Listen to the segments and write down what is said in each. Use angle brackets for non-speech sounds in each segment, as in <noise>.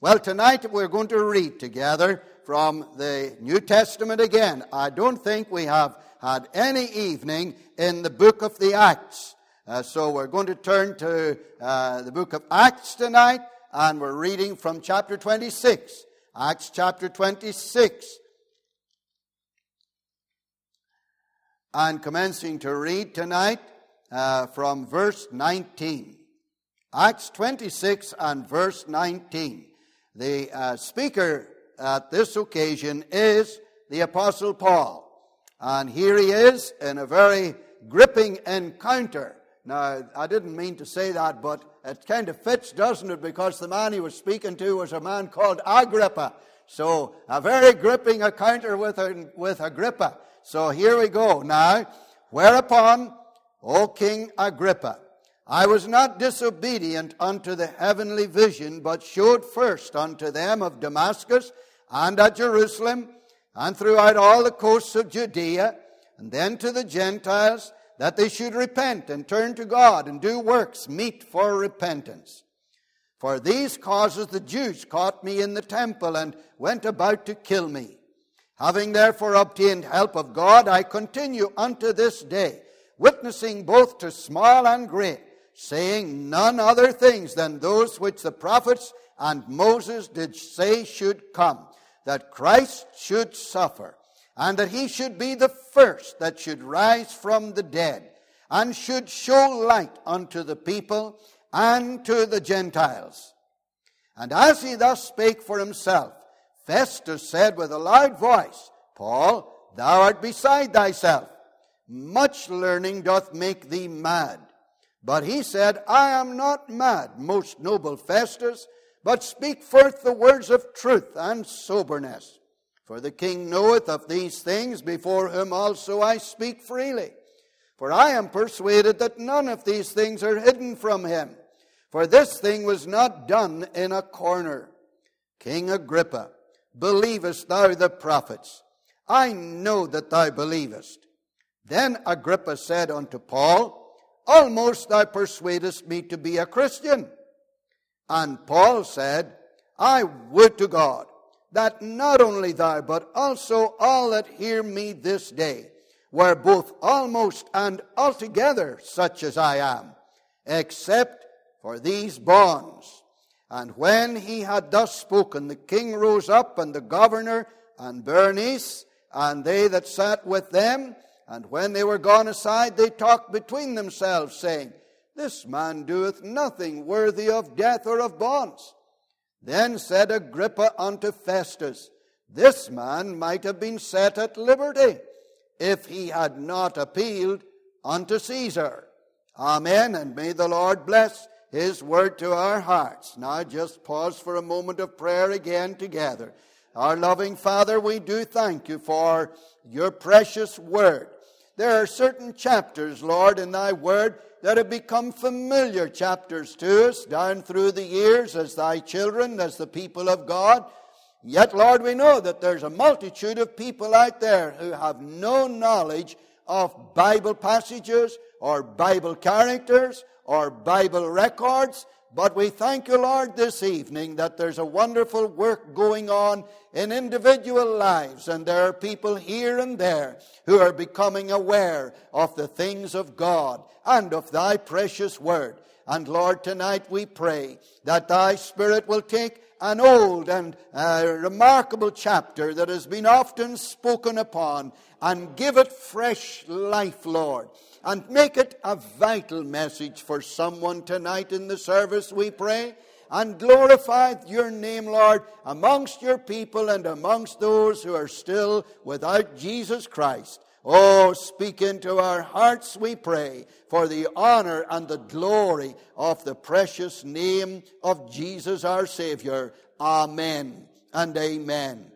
Well, tonight we're going to read together from the New Testament again. I don't think we have had any evening in the book of the Acts. Uh, so we're going to turn to uh, the book of Acts tonight, and we're reading from chapter 26. Acts chapter 26. And commencing to read tonight uh, from verse 19. Acts 26 and verse 19. The uh, speaker at this occasion is the Apostle Paul. And here he is in a very gripping encounter. Now, I didn't mean to say that, but it kind of fits, doesn't it? Because the man he was speaking to was a man called Agrippa. So, a very gripping encounter with, with Agrippa. So, here we go. Now, whereupon, O King Agrippa, I was not disobedient unto the heavenly vision, but showed first unto them of Damascus and at Jerusalem and throughout all the coasts of Judea, and then to the Gentiles, that they should repent and turn to God and do works meet for repentance. For these causes the Jews caught me in the temple and went about to kill me. Having therefore obtained help of God, I continue unto this day, witnessing both to small and great saying none other things than those which the prophets and Moses did say should come, that Christ should suffer, and that he should be the first that should rise from the dead, and should show light unto the people and to the Gentiles. And as he thus spake for himself, Festus said with a loud voice, Paul, thou art beside thyself. Much learning doth make thee mad. But he said, I am not mad, most noble Festus, but speak forth the words of truth and soberness. For the king knoweth of these things, before whom also I speak freely. For I am persuaded that none of these things are hidden from him. For this thing was not done in a corner. King Agrippa, believest thou the prophets? I know that thou believest. Then Agrippa said unto Paul, Almost thou persuadest me to be a Christian. And Paul said, I would to God that not only thou, but also all that hear me this day were both almost and altogether such as I am, except for these bonds. And when he had thus spoken, the king rose up, and the governor, and Bernice, and they that sat with them, and when they were gone aside, they talked between themselves, saying, This man doeth nothing worthy of death or of bonds. Then said Agrippa unto Festus, This man might have been set at liberty, if he had not appealed unto Caesar. Amen, and may the Lord bless his word to our hearts. Now just pause for a moment of prayer again together. Our loving Father, we do thank you for your precious word. There are certain chapters, Lord, in thy word that have become familiar chapters to us down through the years as thy children, as the people of God. Yet, Lord, we know that there's a multitude of people out there who have no knowledge of Bible passages or Bible characters or Bible records. But we thank you, Lord, this evening that there's a wonderful work going on in individual lives, and there are people here and there who are becoming aware of the things of God and of thy precious word. And Lord, tonight we pray that thy Spirit will take an old and uh, remarkable chapter that has been often spoken upon and give it fresh life, Lord and make it a vital message for someone tonight in the service, we pray. And glorify your name, Lord, amongst your people and amongst those who are still without Jesus Christ. Oh, speak into our hearts, we pray, for the honor and the glory of the precious name of Jesus our Savior. Amen and amen.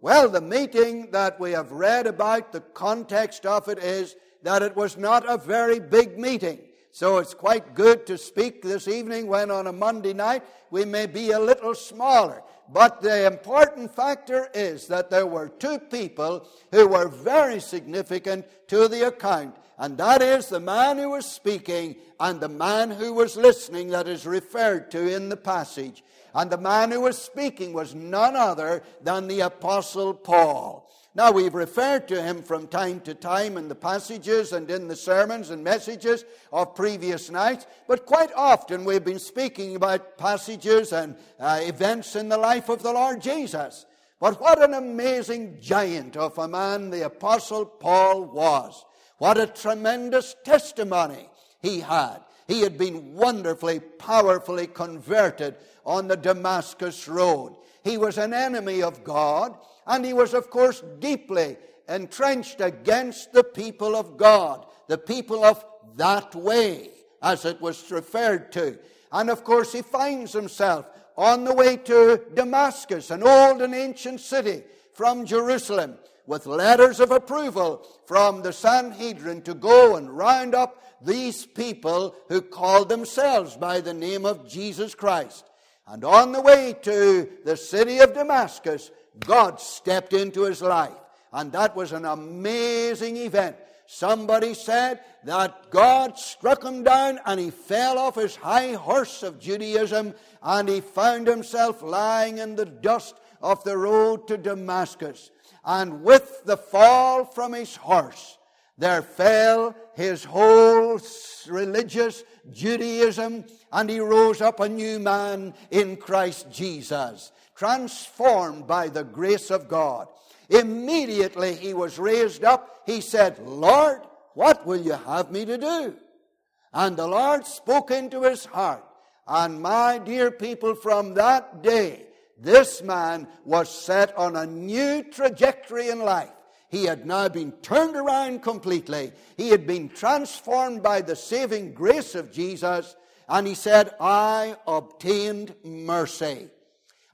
Well, the meeting that we have read about, the context of it is that it was not a very big meeting. So it's quite good to speak this evening when on a Monday night we may be a little smaller. But the important factor is that there were two people who were very significant to the account. And that is the man who was speaking and the man who was listening that is referred to in the passage. And the man who was speaking was none other than the Apostle Paul. Now, we've referred to him from time to time in the passages and in the sermons and messages of previous nights, but quite often we've been speaking about passages and uh, events in the life of the Lord Jesus. But what an amazing giant of a man the Apostle Paul was. What a tremendous testimony he had. He had been wonderfully, powerfully converted on the Damascus Road. He was an enemy of God, and he was, of course, deeply entrenched against the people of God, the people of that way, as it was referred to. And of course, he finds himself on the way to Damascus, an old and ancient city from Jerusalem, with letters of approval from the Sanhedrin to go and round up these people who called themselves by the name of Jesus Christ. And on the way to the city of Damascus, God stepped into his life. And that was an amazing event. Somebody said that God struck him down and he fell off his high horse of Judaism and he found himself lying in the dust of the road to Damascus. And with the fall from his horse, there fell his whole religious Judaism, and he rose up a new man in Christ Jesus, transformed by the grace of God. Immediately he was raised up. He said, Lord, what will you have me to do? And the Lord spoke into his heart. And my dear people, from that day, this man was set on a new trajectory in life. He had now been turned around completely. He had been transformed by the saving grace of Jesus. And he said, I obtained mercy.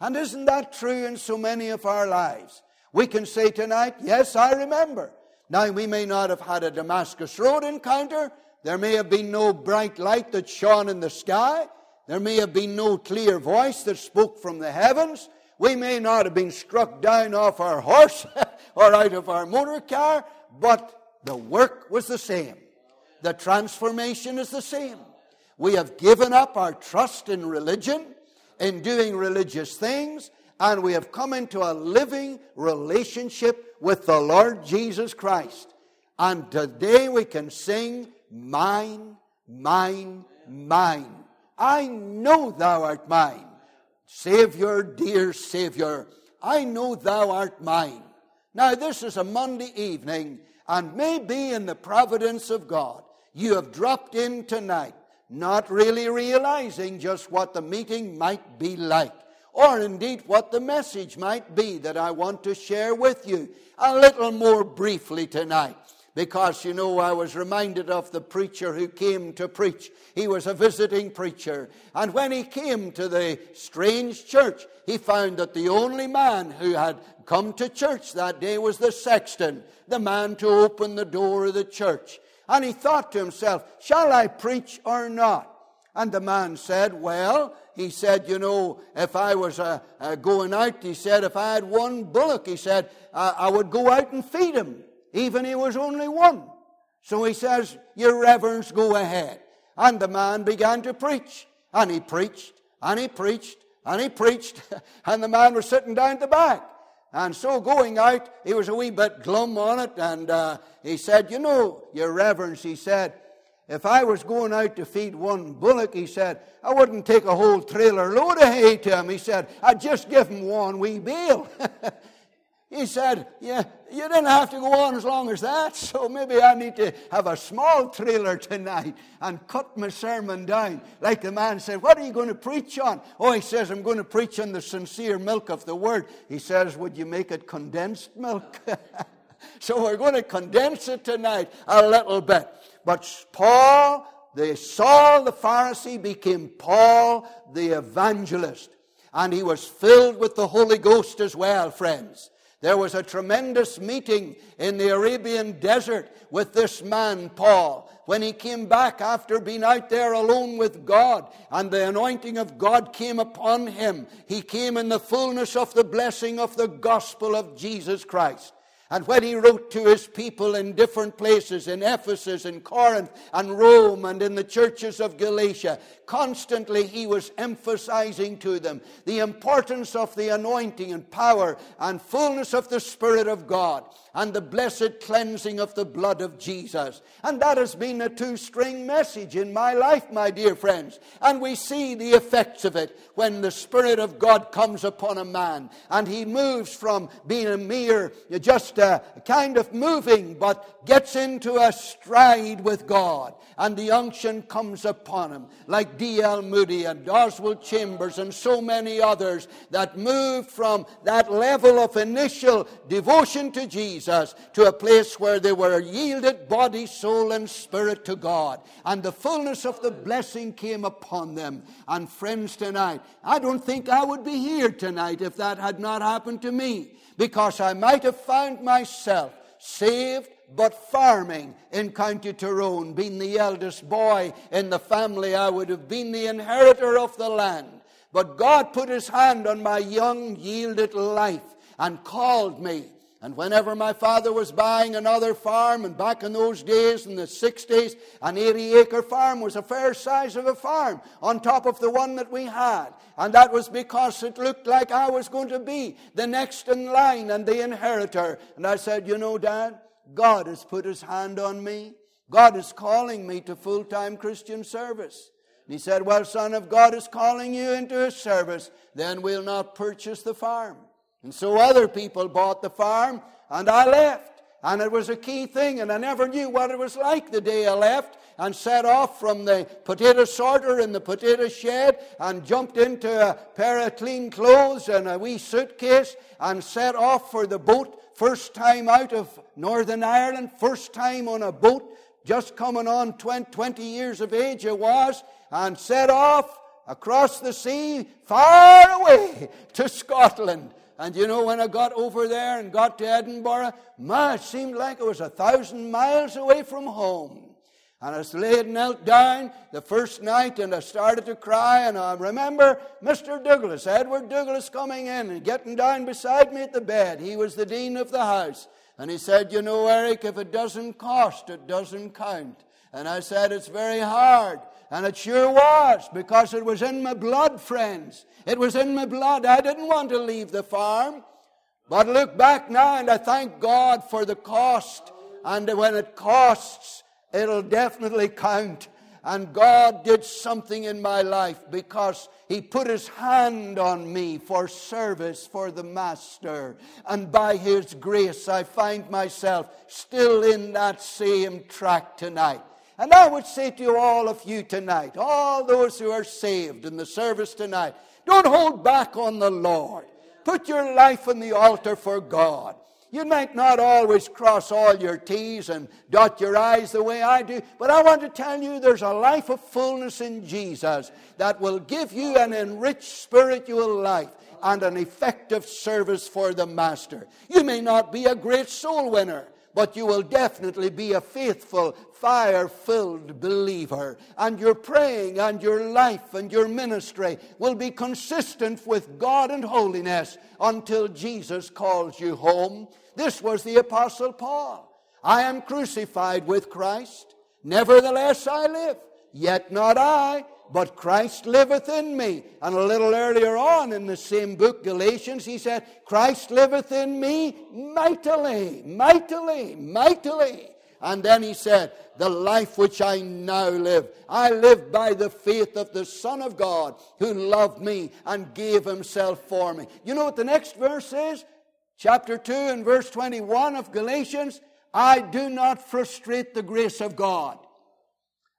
And isn't that true in so many of our lives? We can say tonight, Yes, I remember. Now, we may not have had a Damascus Road encounter. There may have been no bright light that shone in the sky. There may have been no clear voice that spoke from the heavens. We may not have been struck down off our horse <laughs> or out of our motor car, but the work was the same. The transformation is the same. We have given up our trust in religion, in doing religious things, and we have come into a living relationship with the Lord Jesus Christ. And today we can sing, Mine, mine, mine. I know thou art mine. Savior, dear Savior, I know thou art mine. Now, this is a Monday evening, and maybe in the providence of God, you have dropped in tonight, not really realizing just what the meeting might be like, or indeed what the message might be that I want to share with you a little more briefly tonight. Because, you know, I was reminded of the preacher who came to preach. He was a visiting preacher. And when he came to the strange church, he found that the only man who had come to church that day was the sexton, the man to open the door of the church. And he thought to himself, Shall I preach or not? And the man said, Well, he said, You know, if I was uh, uh, going out, he said, if I had one bullock, he said, I would go out and feed him even he was only one. So he says, Your reverence, go ahead. And the man began to preach. And he preached, and he preached, and he preached. <laughs> And the man was sitting down at the back. And so going out, he was a wee bit glum on it. And uh, he said, You know, Your reverence, he said, if I was going out to feed one bullock, he said, I wouldn't take a whole trailer load of hay to him. He said, I'd just give him one wee bale. <laughs> He said, Yeah, you didn't have to go on as long as that, so maybe I need to have a small trailer tonight and cut my sermon down. Like the man said, What are you going to preach on? Oh, he says, I'm going to preach on the sincere milk of the word. He says, Would you make it condensed milk? <laughs> so we're going to condense it tonight a little bit. But Paul, the Saul the Pharisee, became Paul the evangelist. And he was filled with the Holy Ghost as well, friends. There was a tremendous meeting in the Arabian desert with this man, Paul, when he came back after being out there alone with God, and the anointing of God came upon him. He came in the fullness of the blessing of the gospel of Jesus Christ. And when he wrote to his people in different places, in Ephesus, in Corinth, and Rome, and in the churches of Galatia, constantly he was emphasizing to them the importance of the anointing and power and fullness of the Spirit of God and the blessed cleansing of the blood of Jesus. And that has been a two string message in my life, my dear friends. And we see the effects of it when the Spirit of God comes upon a man and he moves from being a mere, just a kind of moving, but gets into a stride with God. And the unction comes upon him, like D.L. Moody and Oswald Chambers and so many others that moved from that level of initial devotion to Jesus to a place where they were yielded body, soul, and spirit to God. And the fullness of the blessing came upon them. And friends, tonight, I don't think I would be here tonight if that had not happened to me, because I might have found myself saved but farming in County Tyrone, being the eldest boy in the family, I would have been the inheritor of the land. But God put his hand on my young, yielded life and called me and whenever my father was buying another farm, and back in those days, in the 60s, an 80 acre farm was a fair size of a farm on top of the one that we had. And that was because it looked like I was going to be the next in line and the inheritor. And I said, You know, Dad, God has put his hand on me. God is calling me to full time Christian service. And he said, Well, son, if God is calling you into his service, then we'll not purchase the farm. And so other people bought the farm, and I left. And it was a key thing, and I never knew what it was like the day I left and set off from the potato sorter in the potato shed and jumped into a pair of clean clothes and a wee suitcase and set off for the boat. First time out of Northern Ireland, first time on a boat, just coming on 20 years of age I was, and set off across the sea far away to Scotland. And you know, when I got over there and got to Edinburgh, my, it seemed like it was a thousand miles away from home. And I laid knelt down the first night and I started to cry. And I remember Mr. Douglas, Edward Douglas, coming in and getting down beside me at the bed. He was the dean of the house. And he said, You know, Eric, if it doesn't cost, it doesn't count. And I said, It's very hard. And it sure was, because it was in my blood, friends. It was in my blood. I didn't want to leave the farm. But look back now, and I thank God for the cost. And when it costs, it'll definitely count. And God did something in my life because He put His hand on me for service for the Master. And by His grace, I find myself still in that same track tonight. And I would say to all of you tonight, all those who are saved in the service tonight, don't hold back on the Lord. Put your life on the altar for God. You might not always cross all your T's and dot your I's the way I do, but I want to tell you there's a life of fullness in Jesus that will give you an enriched spiritual life and an effective service for the Master. You may not be a great soul winner but you will definitely be a faithful, fire filled believer. And your praying and your life and your ministry will be consistent with God and holiness until Jesus calls you home. This was the Apostle Paul. I am crucified with Christ. Nevertheless, I live. Yet not I, but Christ liveth in me. And a little earlier on in the same book, Galatians, he said, Christ liveth in me mightily, mightily, mightily. And then he said, The life which I now live, I live by the faith of the Son of God who loved me and gave himself for me. You know what the next verse is? Chapter 2 and verse 21 of Galatians I do not frustrate the grace of God.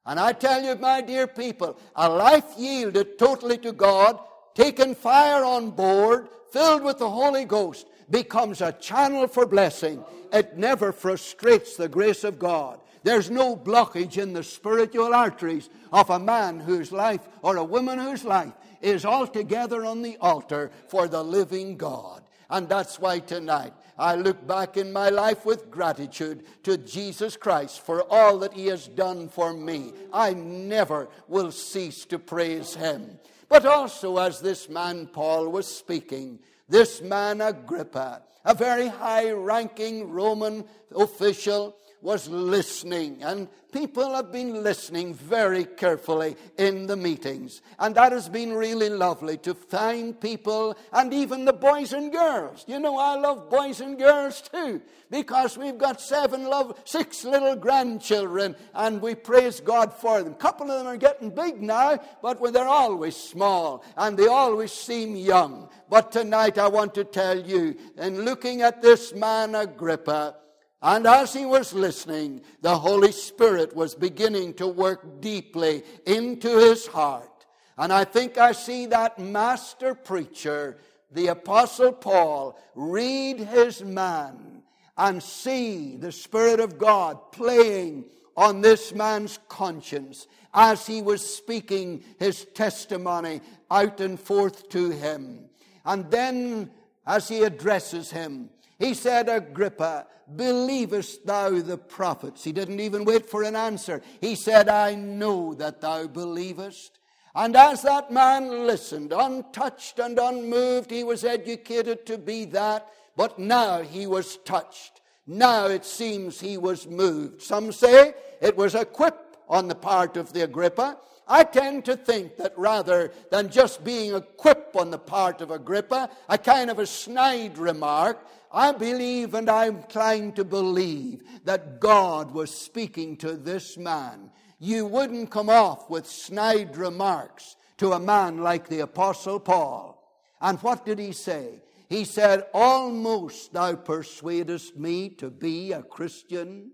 And I tell you, my dear people, a life yielded totally to God, taken fire on board, filled with the Holy Ghost, becomes a channel for blessing. It never frustrates the grace of God. There's no blockage in the spiritual arteries of a man whose life or a woman whose life is altogether on the altar for the living God. And that's why tonight I look back in my life with gratitude to Jesus Christ for all that He has done for me. I never will cease to praise Him. But also, as this man Paul was speaking, this man Agrippa, a very high ranking Roman official, was listening, and people have been listening very carefully in the meetings. And that has been really lovely to find people, and even the boys and girls. You know, I love boys and girls too, because we've got seven, love, six little grandchildren, and we praise God for them. A couple of them are getting big now, but they're always small, and they always seem young. But tonight I want to tell you, in looking at this man Agrippa, and as he was listening, the Holy Spirit was beginning to work deeply into his heart. And I think I see that master preacher, the Apostle Paul, read his man and see the Spirit of God playing on this man's conscience as he was speaking his testimony out and forth to him. And then, as he addresses him, he said, Agrippa, believest thou the prophets? He didn't even wait for an answer. He said, I know that thou believest. And as that man listened, untouched and unmoved, he was educated to be that, but now he was touched. Now it seems he was moved. Some say it was a quip on the part of the Agrippa. I tend to think that rather than just being a quip on the part of Agrippa, a kind of a snide remark, I believe and I'm inclined to believe that God was speaking to this man. You wouldn't come off with snide remarks to a man like the Apostle Paul. And what did he say? He said, Almost thou persuadest me to be a Christian.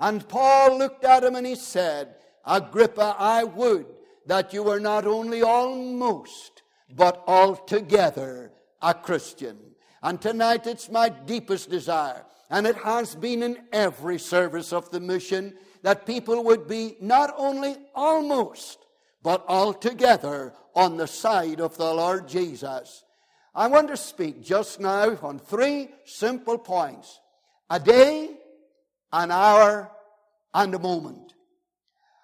And Paul looked at him and he said, Agrippa, I would that you were not only almost, but altogether a Christian. And tonight it's my deepest desire, and it has been in every service of the mission, that people would be not only almost, but altogether on the side of the Lord Jesus. I want to speak just now on three simple points a day, an hour, and a moment.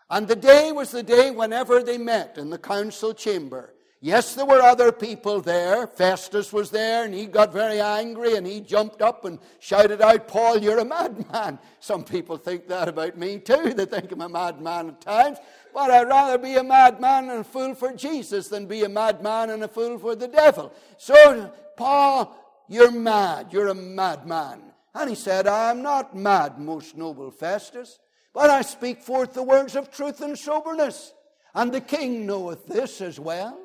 And the day was the day whenever they met in the council chamber. Yes, there were other people there. Festus was there, and he got very angry, and he jumped up and shouted out, Paul, you're a madman. Some people think that about me too. They think I'm a madman at times. But I'd rather be a madman and a fool for Jesus than be a madman and a fool for the devil. So, Paul, you're mad. You're a madman. And he said, I am not mad, most noble Festus, but I speak forth the words of truth and soberness. And the king knoweth this as well.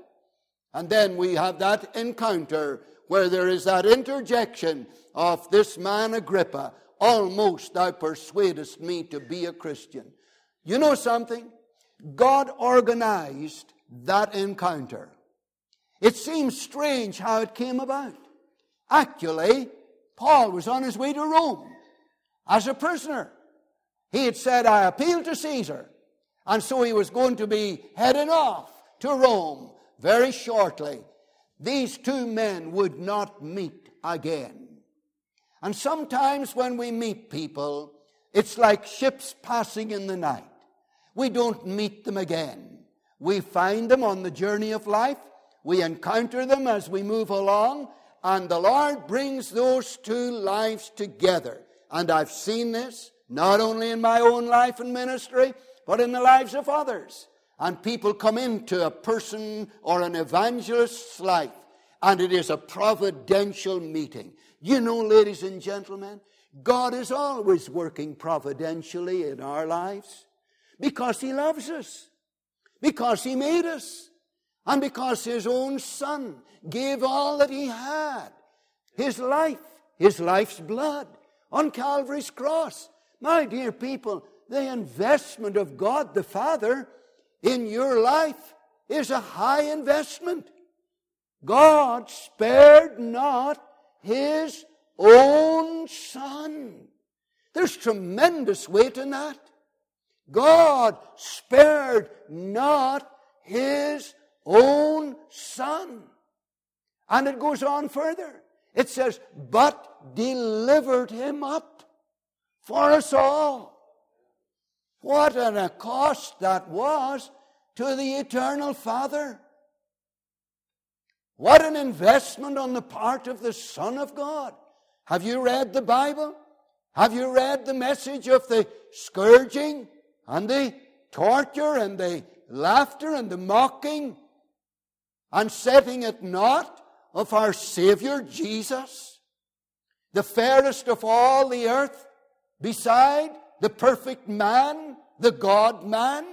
And then we have that encounter where there is that interjection of this man Agrippa, almost thou persuadest me to be a Christian. You know something? God organized that encounter. It seems strange how it came about. Actually, Paul was on his way to Rome as a prisoner. He had said, I appeal to Caesar. And so he was going to be heading off to Rome very shortly, these two men would not meet again. And sometimes when we meet people, it's like ships passing in the night. We don't meet them again. We find them on the journey of life. We encounter them as we move along. And the Lord brings those two lives together. And I've seen this not only in my own life and ministry, but in the lives of others and people come into a person or an evangelist's life, and it is a providential meeting. You know, ladies and gentlemen, God is always working providentially in our lives because He loves us, because He made us, and because His own Son gave all that He had His life, His life's blood on Calvary's cross. My dear people, the investment of God the Father in your life is a high investment. God spared not his own son. There's tremendous weight in that. God spared not his own son. And it goes on further. It says, but delivered him up for us all. What an cost that was to the eternal Father. What an investment on the part of the Son of God. Have you read the Bible? Have you read the message of the scourging and the torture and the laughter and the mocking and setting at naught of our Savior Jesus? The fairest of all the earth, beside the perfect man, the God man,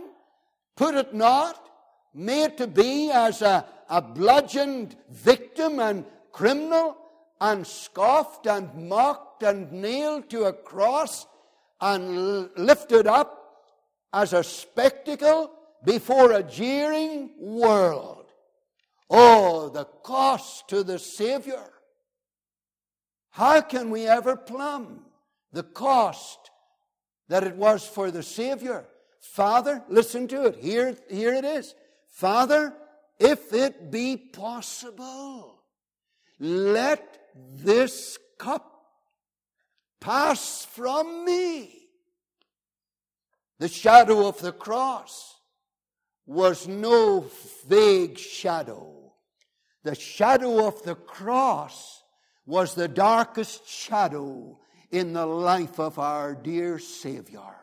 put it not, made to be as a a bludgeoned victim and criminal and scoffed and mocked and nailed to a cross and lifted up as a spectacle before a jeering world. Oh, the cost to the Savior. How can we ever plumb the cost that it was for the Savior? Father, listen to it. Here, here it is. Father, if it be possible, let this cup pass from me. The shadow of the cross was no vague shadow. The shadow of the cross was the darkest shadow in the life of our dear Savior.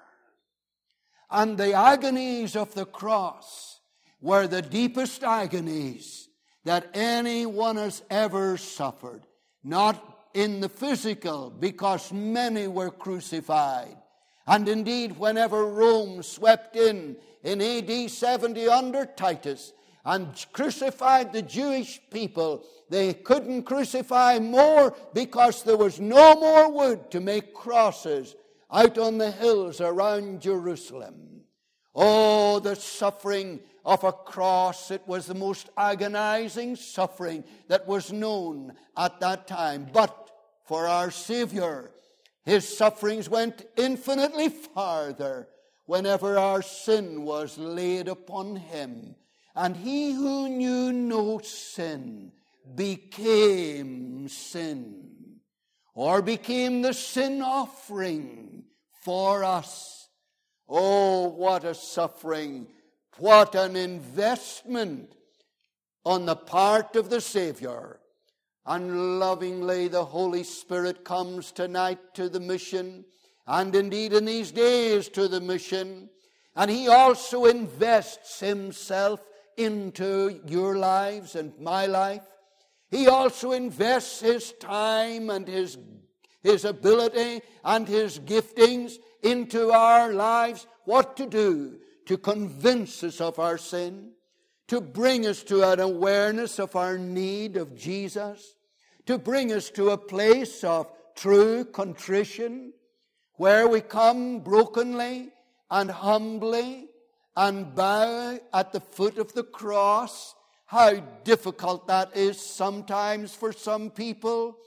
And the agonies of the cross were the deepest agonies that anyone has ever suffered. Not in the physical, because many were crucified. And indeed, whenever Rome swept in in AD 70 under Titus and crucified the Jewish people, they couldn't crucify more because there was no more wood to make crosses out on the hills around Jerusalem. Oh, the suffering of a cross. It was the most agonizing suffering that was known at that time. But for our Savior, his sufferings went infinitely farther whenever our sin was laid upon him. And he who knew no sin became sin, or became the sin offering for us. Oh, what a suffering what an investment on the part of the Savior. And lovingly, the Holy Spirit comes tonight to the mission, and indeed in these days to the mission. And He also invests Himself into your lives and my life. He also invests His time and His, His ability and His giftings into our lives. What to do to convince us of our sin, to bring us to an awareness of our need of Jesus, to bring us to a place of true contrition where we come brokenly and humbly and bow at the foot of the cross. How difficult that is sometimes for some people,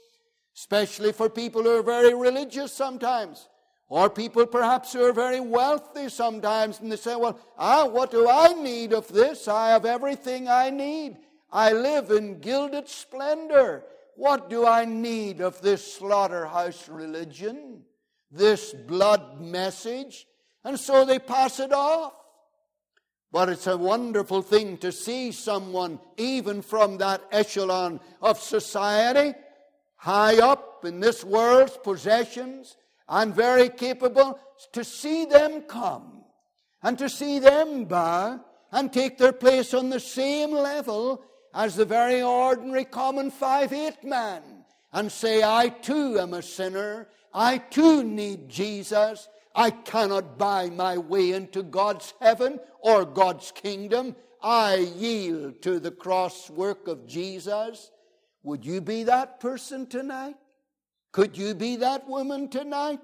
especially for people who are very religious sometimes. Or people perhaps who are very wealthy sometimes and they say, Well, ah, what do I need of this? I have everything I need. I live in gilded splendor. What do I need of this slaughterhouse religion? This blood message? And so they pass it off. But it's a wonderful thing to see someone, even from that echelon of society, high up in this world's possessions, and very capable to see them come and to see them bow and take their place on the same level as the very ordinary common five eight man and say, I too am a sinner. I too need Jesus. I cannot buy my way into God's heaven or God's kingdom. I yield to the cross work of Jesus. Would you be that person tonight? Could you be that woman tonight?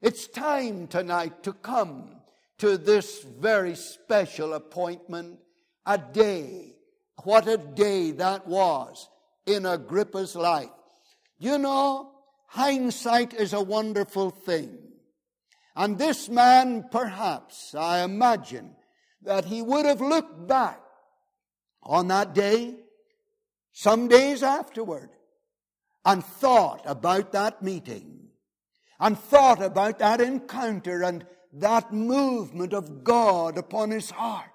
It's time tonight to come to this very special appointment, a day. What a day that was in Agrippa's life. You know, hindsight is a wonderful thing. And this man, perhaps, I imagine, that he would have looked back on that day, some days afterward, and thought about that meeting and thought about that encounter and that movement of God upon his heart.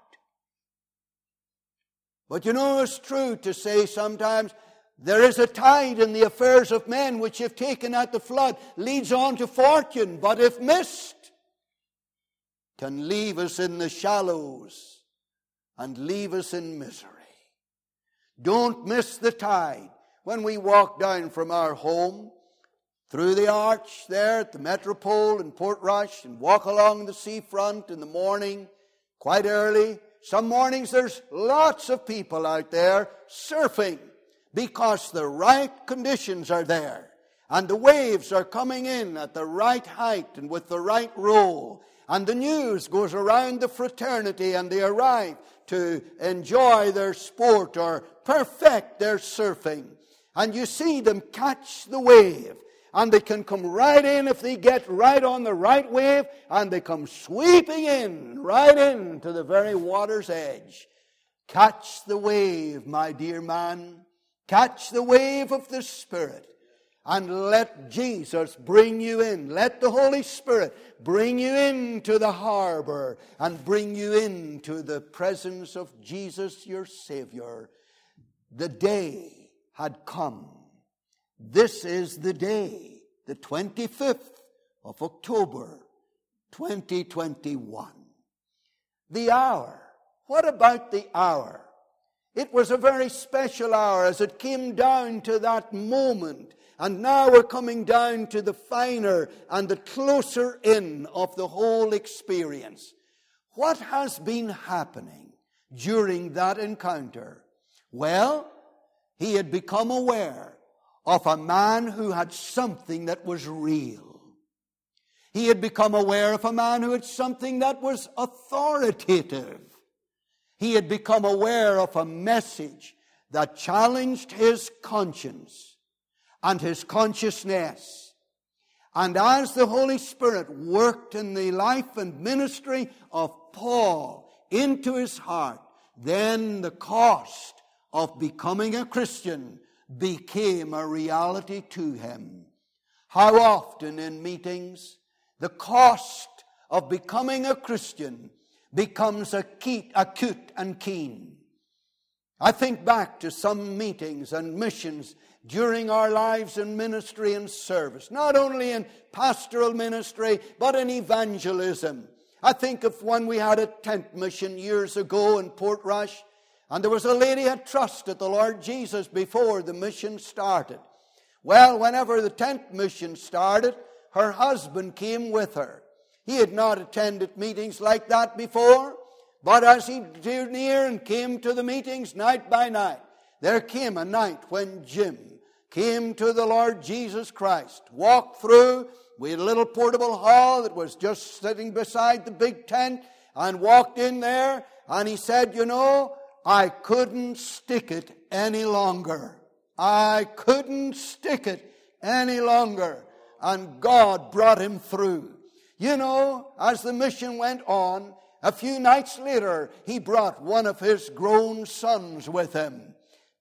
But you know, it's true to say sometimes there is a tide in the affairs of men which, if taken at the flood, leads on to fortune, but if missed, can leave us in the shallows and leave us in misery. Don't miss the tide. When we walk down from our home through the arch there at the Metropole in Portrush and walk along the seafront in the morning, quite early, some mornings there's lots of people out there surfing because the right conditions are there. And the waves are coming in at the right height and with the right roll. And the news goes around the fraternity and they arrive to enjoy their sport or perfect their surfing. And you see them catch the wave. And they can come right in if they get right on the right wave, and they come sweeping in, right in to the very water's edge. Catch the wave, my dear man. Catch the wave of the Spirit and let Jesus bring you in. Let the Holy Spirit bring you into the harbor and bring you into the presence of Jesus, your Savior. The day had come. This is the day, the 25th of October, 2021. The hour. What about the hour? It was a very special hour as it came down to that moment. And now we're coming down to the finer and the closer in of the whole experience. What has been happening during that encounter? Well, he had become aware of a man who had something that was real. He had become aware of a man who had something that was authoritative he had become aware of a message that challenged his conscience and his consciousness. And as the Holy Spirit worked in the life and ministry of Paul into his heart, then the cost of becoming a Christian became a reality to him. How often in meetings the cost of becoming a Christian becomes acute, and keen. I think back to some meetings and missions during our lives in ministry and service, not only in pastoral ministry, but in evangelism. I think of when we had a tent mission years ago in Portrush, and there was a lady had trusted the Lord Jesus before the mission started. Well, whenever the tent mission started, her husband came with her. He had not attended meetings like that before, but as he drew near and came to the meetings night by night, there came a night when Jim came to the Lord Jesus Christ, walked through. We had a little portable hall that was just sitting beside the big tent, and walked in there, and he said, You know, I couldn't stick it any longer. I couldn't stick it any longer. And God brought him through. You know, as the mission went on, a few nights later, he brought one of his grown sons with him.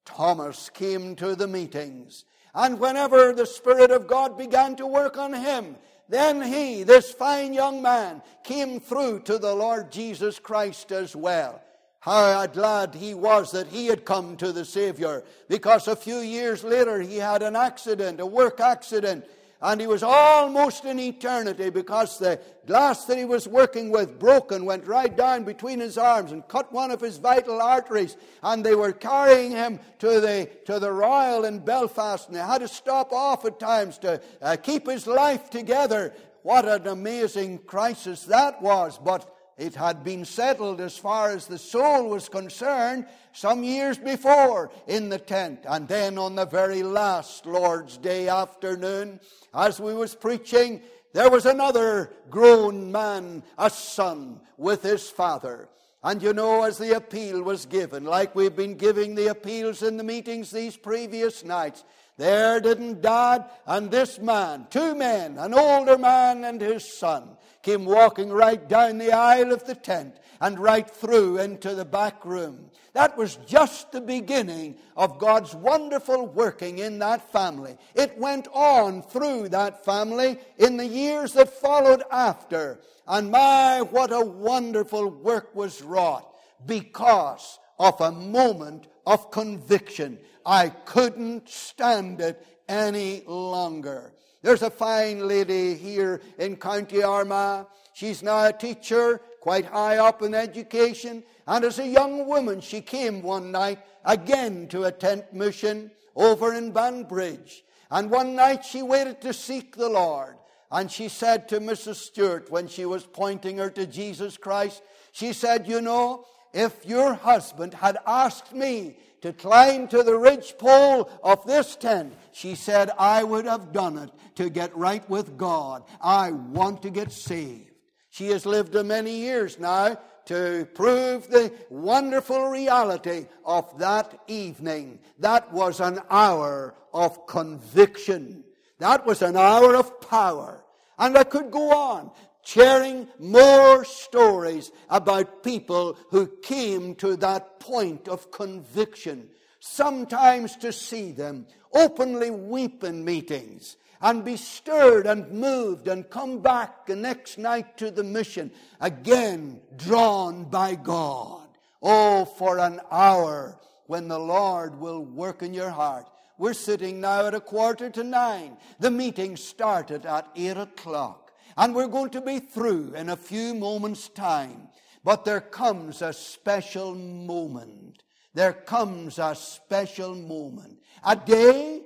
Thomas came to the meetings. And whenever the Spirit of God began to work on him, then he, this fine young man, came through to the Lord Jesus Christ as well. How glad he was that he had come to the Savior, because a few years later he had an accident, a work accident, and he was almost in eternity because the glass that he was working with broken went right down between his arms and cut one of his vital arteries. And they were carrying him to the to the royal in belfast. And they had to stop off at times to uh, keep his life together. What an amazing crisis that was. But it had been settled as far as the soul was concerned some years before in the tent. And then on the very last Lord's Day afternoon, as we was preaching, there was another grown man, a son, with his father. And you know, as the appeal was given, like we've been giving the appeals in the meetings these previous nights, there didn't Dad and this man, two men, an older man and his son, came walking right down the aisle of the tent and right through into the back room. That was just the beginning of God's wonderful working in that family. It went on through that family in the years that followed after. And my, what a wonderful work was wrought because of a moment of conviction. I couldn't stand it any longer. There's a fine lady here in County Armagh. She's now a teacher, quite high up in education. And as a young woman, she came one night again to a tent mission over in Banbridge. And one night she waited to seek the Lord. And she said to Mrs. Stewart when she was pointing her to Jesus Christ, she said, You know, if your husband had asked me to climb to the ridgepole of this tent, she said, I would have done it to get right with God. I want to get saved. She has lived many years now to prove the wonderful reality of that evening. That was an hour of conviction. That was an hour of power. And I could go on sharing more stories about people who came to that point of conviction. Sometimes to see them openly weep in meetings and be stirred and moved and come back the next night to the mission, again drawn by God. Oh, for an hour when the Lord will work in your heart. We're sitting now at a quarter to nine. The meeting started at eight o'clock, and we're going to be through in a few moments' time. But there comes a special moment. There comes a special moment. A day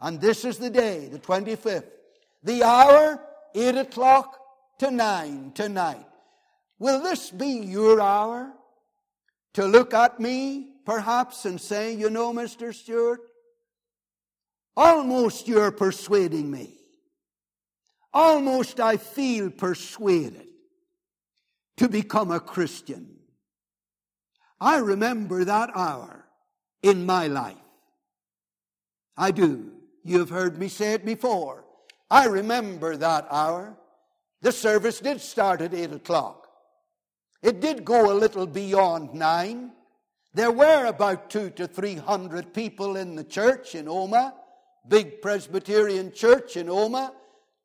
and this is the day, the 25th. The hour, 8 o'clock to 9 tonight. Will this be your hour? To look at me, perhaps, and say, you know, Mr. Stewart, almost you're persuading me. Almost I feel persuaded to become a Christian. I remember that hour in my life. I do. You have heard me say it before. I remember that hour. The service did start at 8 o'clock. It did go a little beyond 9. There were about two to three hundred people in the church in Omagh, big Presbyterian church in Omagh,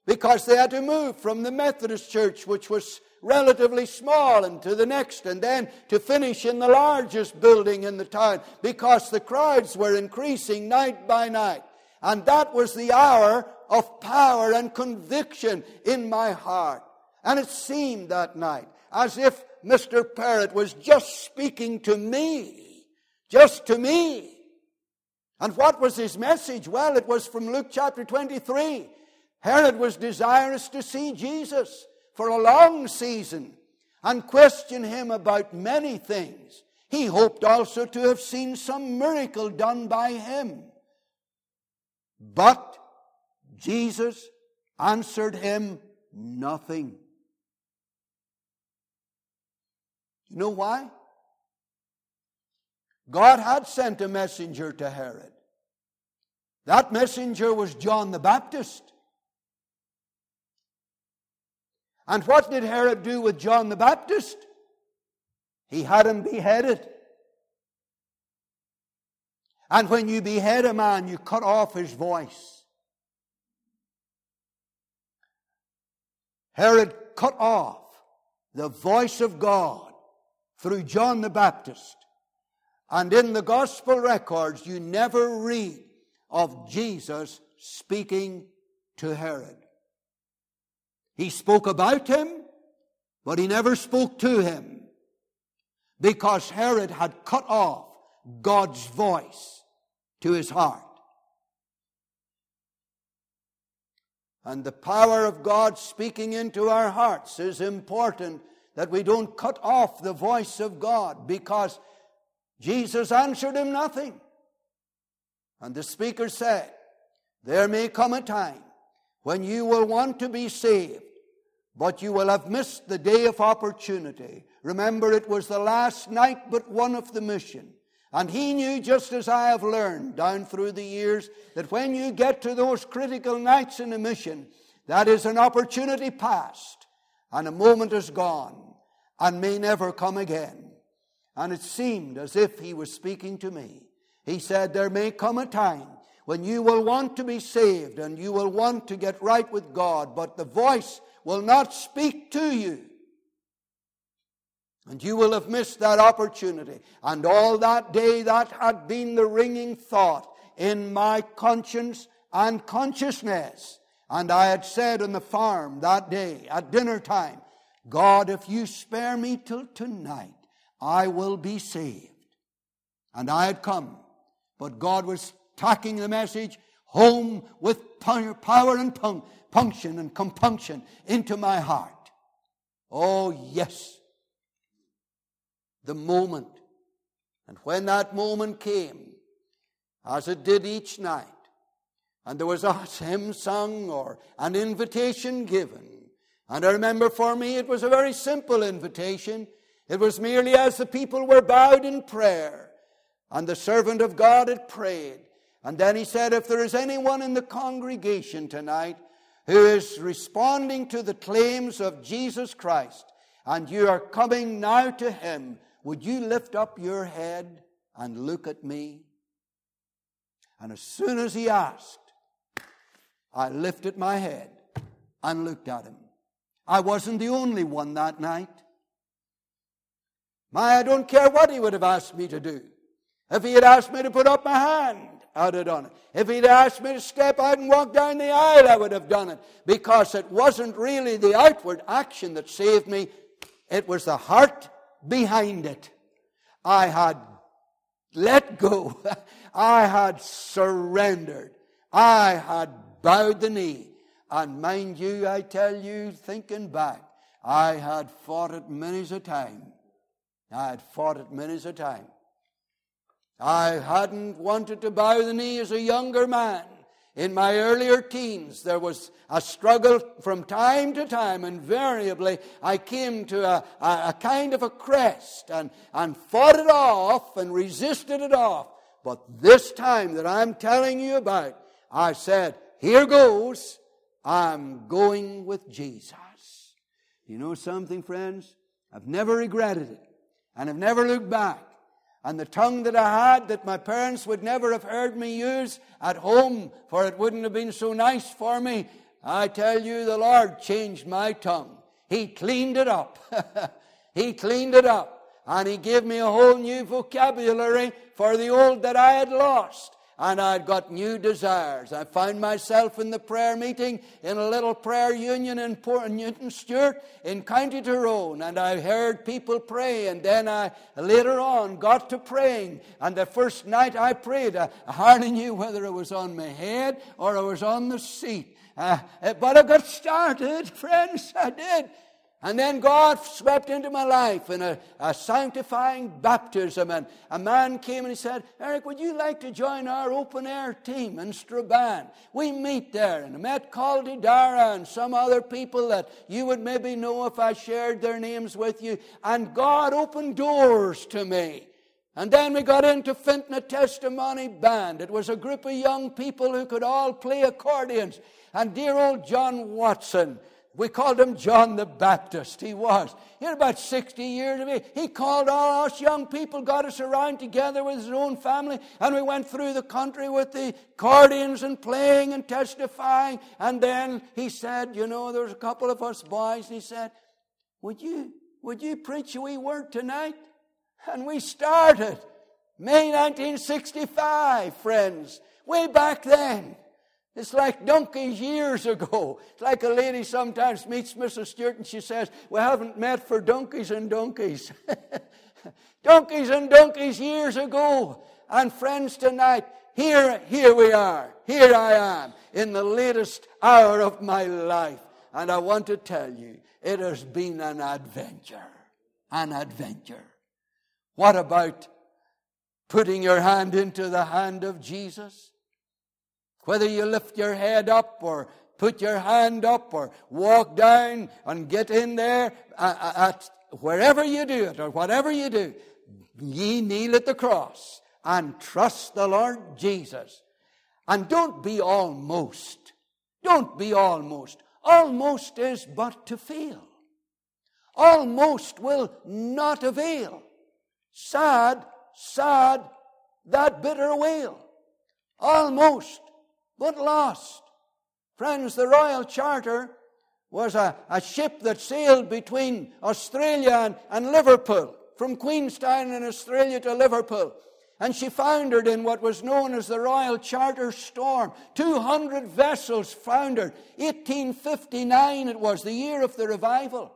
because they had to move from the Methodist church, which was relatively small, and to the next, and then to finish in the largest building in the town, because the crowds were increasing night by night. And that was the hour of power and conviction in my heart. And it seemed that night as if Mr. Parrott was just speaking to me, just to me. And what was his message? Well, it was from Luke chapter 23. Herod was desirous to see Jesus for a long season and question him about many things. He hoped also to have seen some miracle done by him. But Jesus answered him nothing. You know why? God had sent a messenger to Herod. That messenger was John the Baptist. And what did Herod do with John the Baptist? He had him beheaded. And when you behead a man, you cut off his voice. Herod cut off the voice of God through John the Baptist. And in the gospel records, you never read of Jesus speaking to Herod. He spoke about him, but he never spoke to him because Herod had cut off God's voice to his heart. And the power of God speaking into our hearts is important that we don't cut off the voice of God because Jesus answered him nothing. And the speaker said, There may come a time when you will want to be saved, but you will have missed the day of opportunity. Remember, it was the last night but one of the mission. And he knew, just as I have learned down through the years, that when you get to those critical nights in a mission, that is an opportunity past, and a moment is gone, and may never come again. And it seemed as if he was speaking to me. He said, There may come a time when you will want to be saved and you will want to get right with God, but the voice will not speak to you. And you will have missed that opportunity. And all that day, that had been the ringing thought in my conscience and consciousness. And I had said on the farm that day at dinner time, God, if you spare me till tonight, I will be saved. And I had come, but God was tacking the message home with power and punction and compunction into my heart. Oh, yes. The moment. And when that moment came, as it did each night, and there was a hymn sung or an invitation given. And I remember for me it was a very simple invitation. It was merely as the people were bowed in prayer, and the servant of God had prayed. And then he said, If there is anyone in the congregation tonight who is responding to the claims of Jesus Christ, and you are coming now to him, would you lift up your head and look at me? And as soon as he asked, I lifted my head and looked at him. I wasn't the only one that night. My, I don't care what he would have asked me to do. If he had asked me to put up my hand, I'd have done it. If he'd asked me to step out and walk down the aisle, I would have done it. Because it wasn't really the outward action that saved me, it was the heart behind it. I had let go. <laughs> I had surrendered. I had bowed the knee. And mind you, I tell you, thinking back, I had fought it many a time. I had fought it many a time. I hadn't wanted to bow the knee as a younger man. In my earlier teens, there was a struggle from time to time. Invariably, I came to a, a, a kind of a crest and, and fought it off and resisted it off. But this time that I'm telling you about, I said, here goes. I'm going with Jesus. You know something, friends? I've never regretted it. And I've never looked back. And the tongue that I had that my parents would never have heard me use at home, for it wouldn't have been so nice for me, I tell you, the Lord changed my tongue. He cleaned it up. <laughs> he cleaned it up. And He gave me a whole new vocabulary for the old that I had lost and I'd got new desires. I found myself in the prayer meeting in a little prayer union in Port Newtownstewart in County Tyrone, and I heard people pray, and then I later on got to praying. And the first night I prayed, I hardly knew whether it was on my head or it was on the seat. Uh, but I got started, <laughs> friends, I did. And then God swept into my life in a, a, sanctifying baptism. And a man came and he said, Eric, would you like to join our open air team in Strabane? We meet there. And I met Caldy Dara and some other people that you would maybe know if I shared their names with you. And God opened doors to me. And then we got into Fintona Testimony Band. It was a group of young people who could all play accordions. And dear old John Watson, we called him John the Baptist. He was. He had about 60 years of age. He called all us young people, got us around together with his own family, and we went through the country with the accordions and playing and testifying. And then he said, you know, there was a couple of us boys, and he said, Would you, would you preach a wee word tonight? And we started. May 1965, friends. Way back then. It's like donkeys years ago. It's like a lady sometimes meets Mrs. Stewart and she says, We haven't met for donkeys and donkeys. <laughs> donkeys and donkeys years ago. And friends, tonight, here, here we are. Here I am in the latest hour of my life. And I want to tell you, it has been an adventure. An adventure. What about putting your hand into the hand of Jesus? Whether you lift your head up or put your hand up or walk down and get in there, at, wherever you do it or whatever you do, ye kneel at the cross and trust the Lord Jesus. And don't be almost. Don't be almost. Almost is but to fail. Almost will not avail. Sad, sad, that bitter wail. Almost but lost. Friends, the Royal Charter was a, a ship that sailed between Australia and, and Liverpool, from Queenstown in Australia to Liverpool. And she foundered in what was known as the Royal Charter Storm. 200 vessels foundered. 1859 it was, the year of the revival.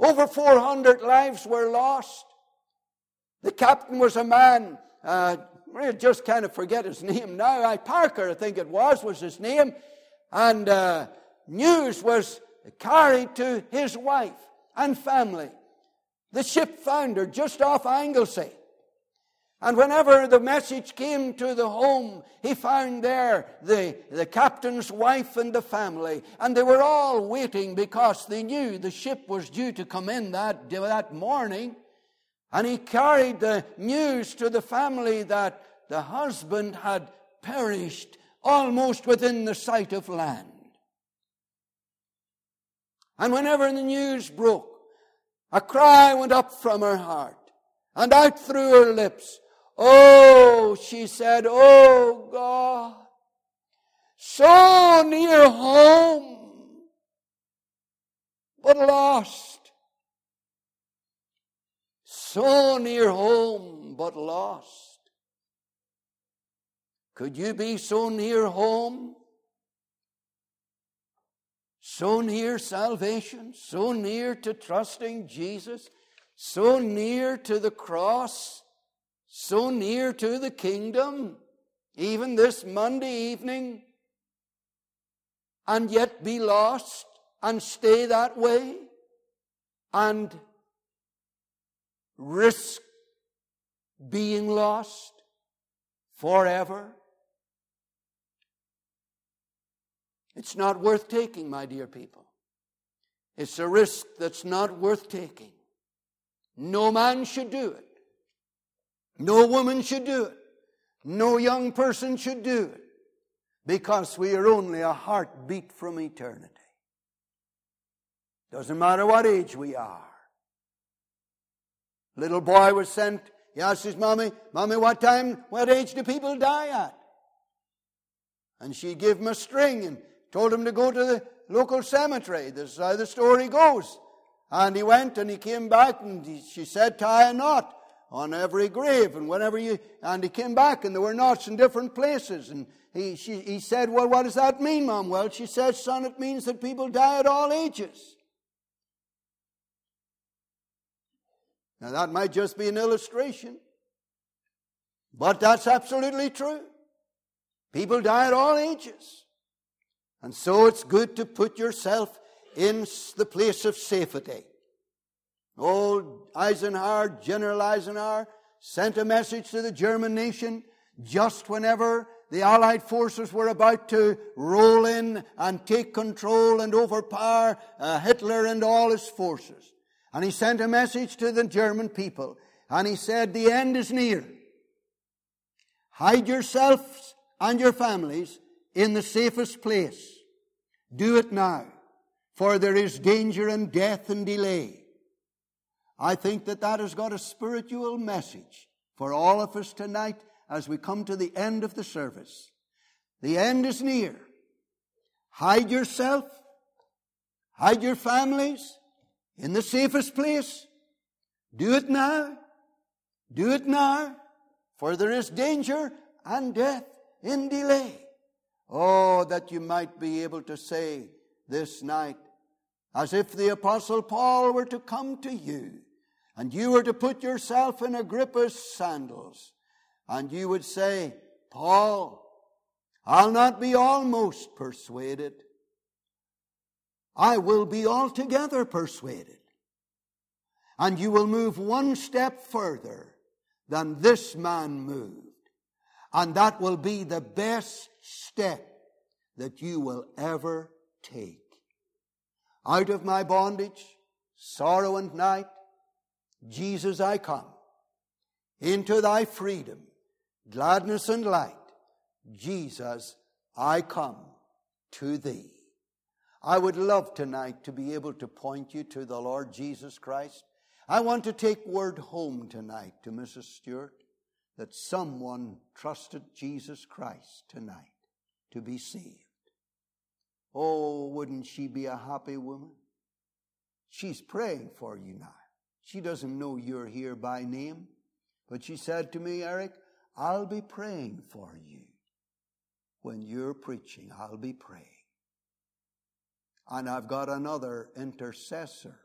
Over 400 lives were lost. The captain was a man, uh, I just kind of forget his name now. I Parker, I think it was, was his name. And uh, news was carried to his wife and family. The ship foundered just off Anglesey. And whenever the message came to the home, he found there the, the captain's wife and the family. And they were all waiting because they knew the ship was due to come in that, that morning. And he carried the news to the family that the husband had perished almost within the sight of land. And whenever the news broke, a cry went up from her heart and out through her lips. Oh, she said, Oh God, so near home, but lost. So near home, but lost. Could you be so near home? So near salvation, so near to trusting Jesus, so near to the cross, so near to the kingdom, even this Monday evening, and yet be lost and stay that way? And risk being lost forever? It's not worth taking, my dear people. It's a risk that's not worth taking. No man should do it. No woman should do it. No young person should do it. Because we are only a heartbeat from eternity. Doesn't matter what age we are. Little boy was sent, he asked his mommy, Mommy, what time, what age do people die at? And she gave him a string and told him to go to the local cemetery. This is how the story goes. And he went and he came back and he, she said, tie a knot on every grave. And whenever you, and he came back and there were knots in different places. And he, she, he said, well, what does that mean, Mom? Well, she said, son, it means that people die at all ages. Now that might just be an illustration. But that's absolutely true. People die at all ages. And so it's good to put yourself in the place of safety. Old Eisenhower, General Eisenhower, sent a message to the German nation just whenever the Allied forces were about to roll in and take control and overpower uh, Hitler and all his forces. And he sent a message to the German people. And he said, The end is near. Hide yourselves and your families in the safest place. Do it now, for there is danger and death and delay. I think that that has got a spiritual message for all of us tonight as we come to the end of the service. The end is near. Hide yourself, hide your families in the safest place. Do it now. Do it now, for there is danger and death in delay. Oh, that you might be able to say this night, as if the Apostle Paul were to come to you, and you were to put yourself in Agrippa's sandals, and you would say, Paul, I'll not be almost persuaded. I will be altogether persuaded. And you will move one step further than this man moved. And that will be the best step that you will ever take. Out of my bondage, sorrow and night, Jesus, I come. Into thy freedom, gladness and light, Jesus, I come to thee. I would love tonight to be able to point you to the Lord Jesus Christ. I want to take word home tonight to Mrs. Stewart that someone trusted Jesus Christ tonight to be saved. Oh, wouldn't she be a happy woman? She's praying for you now. She doesn't know you're here by name, but she said to me, Eric, I'll be praying for you. When you're preaching, I'll be praying. And I've got another intercessor.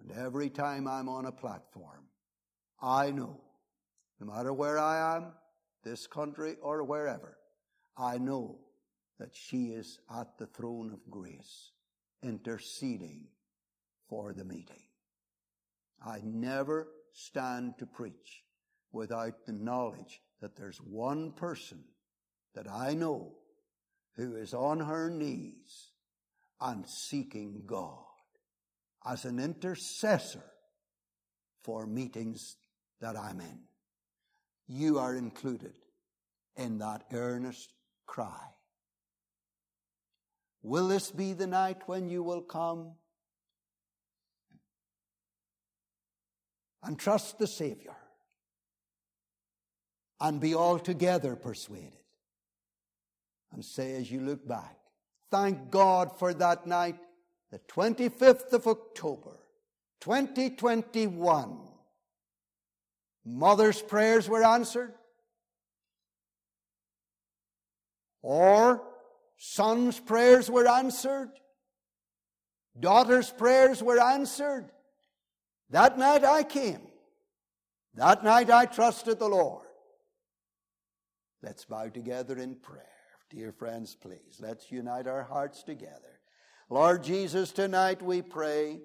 And every time I'm on a platform, I know, no matter where I am, this country or wherever, I know that she is at the throne of grace, interceding for the meeting. I never stand to preach without the knowledge that there's one person that I know who is on her knees and seeking God as an intercessor for meetings that I'm in. You are included in that earnest cry. Will this be the night when you will come and trust the Savior and be altogether persuaded and say as you look back, thank God for that night, the 25th of October, 2021. Mother's prayers were answered. Or sons' prayers were answered. Daughters' prayers were answered. That night I came. That night I trusted the Lord. Let's bow together in prayer. Dear friends, please, let's unite our hearts together. Lord Jesus, tonight we pray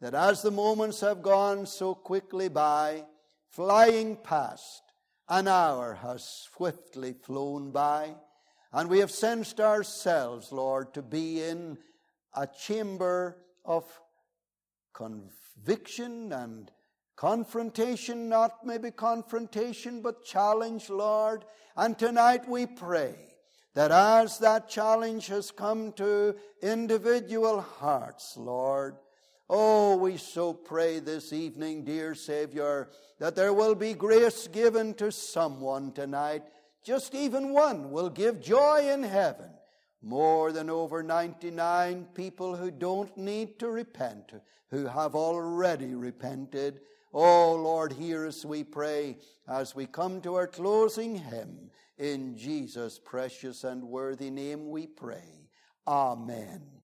that as the moments have gone so quickly by, flying past, an hour has swiftly flown by, and we have sensed ourselves, Lord, to be in a chamber of conviction and confrontation, not maybe confrontation, but challenge, Lord. And tonight we pray that as that challenge has come to individual hearts, Lord, oh, we so pray this evening, dear Savior, that there will be grace given to someone tonight. Just even one will give joy in heaven more than over 99 people who don't need to repent, who have already repented. Oh Lord, hear us, we pray, as we come to our closing hymn. In Jesus' precious and worthy name we pray. Amen.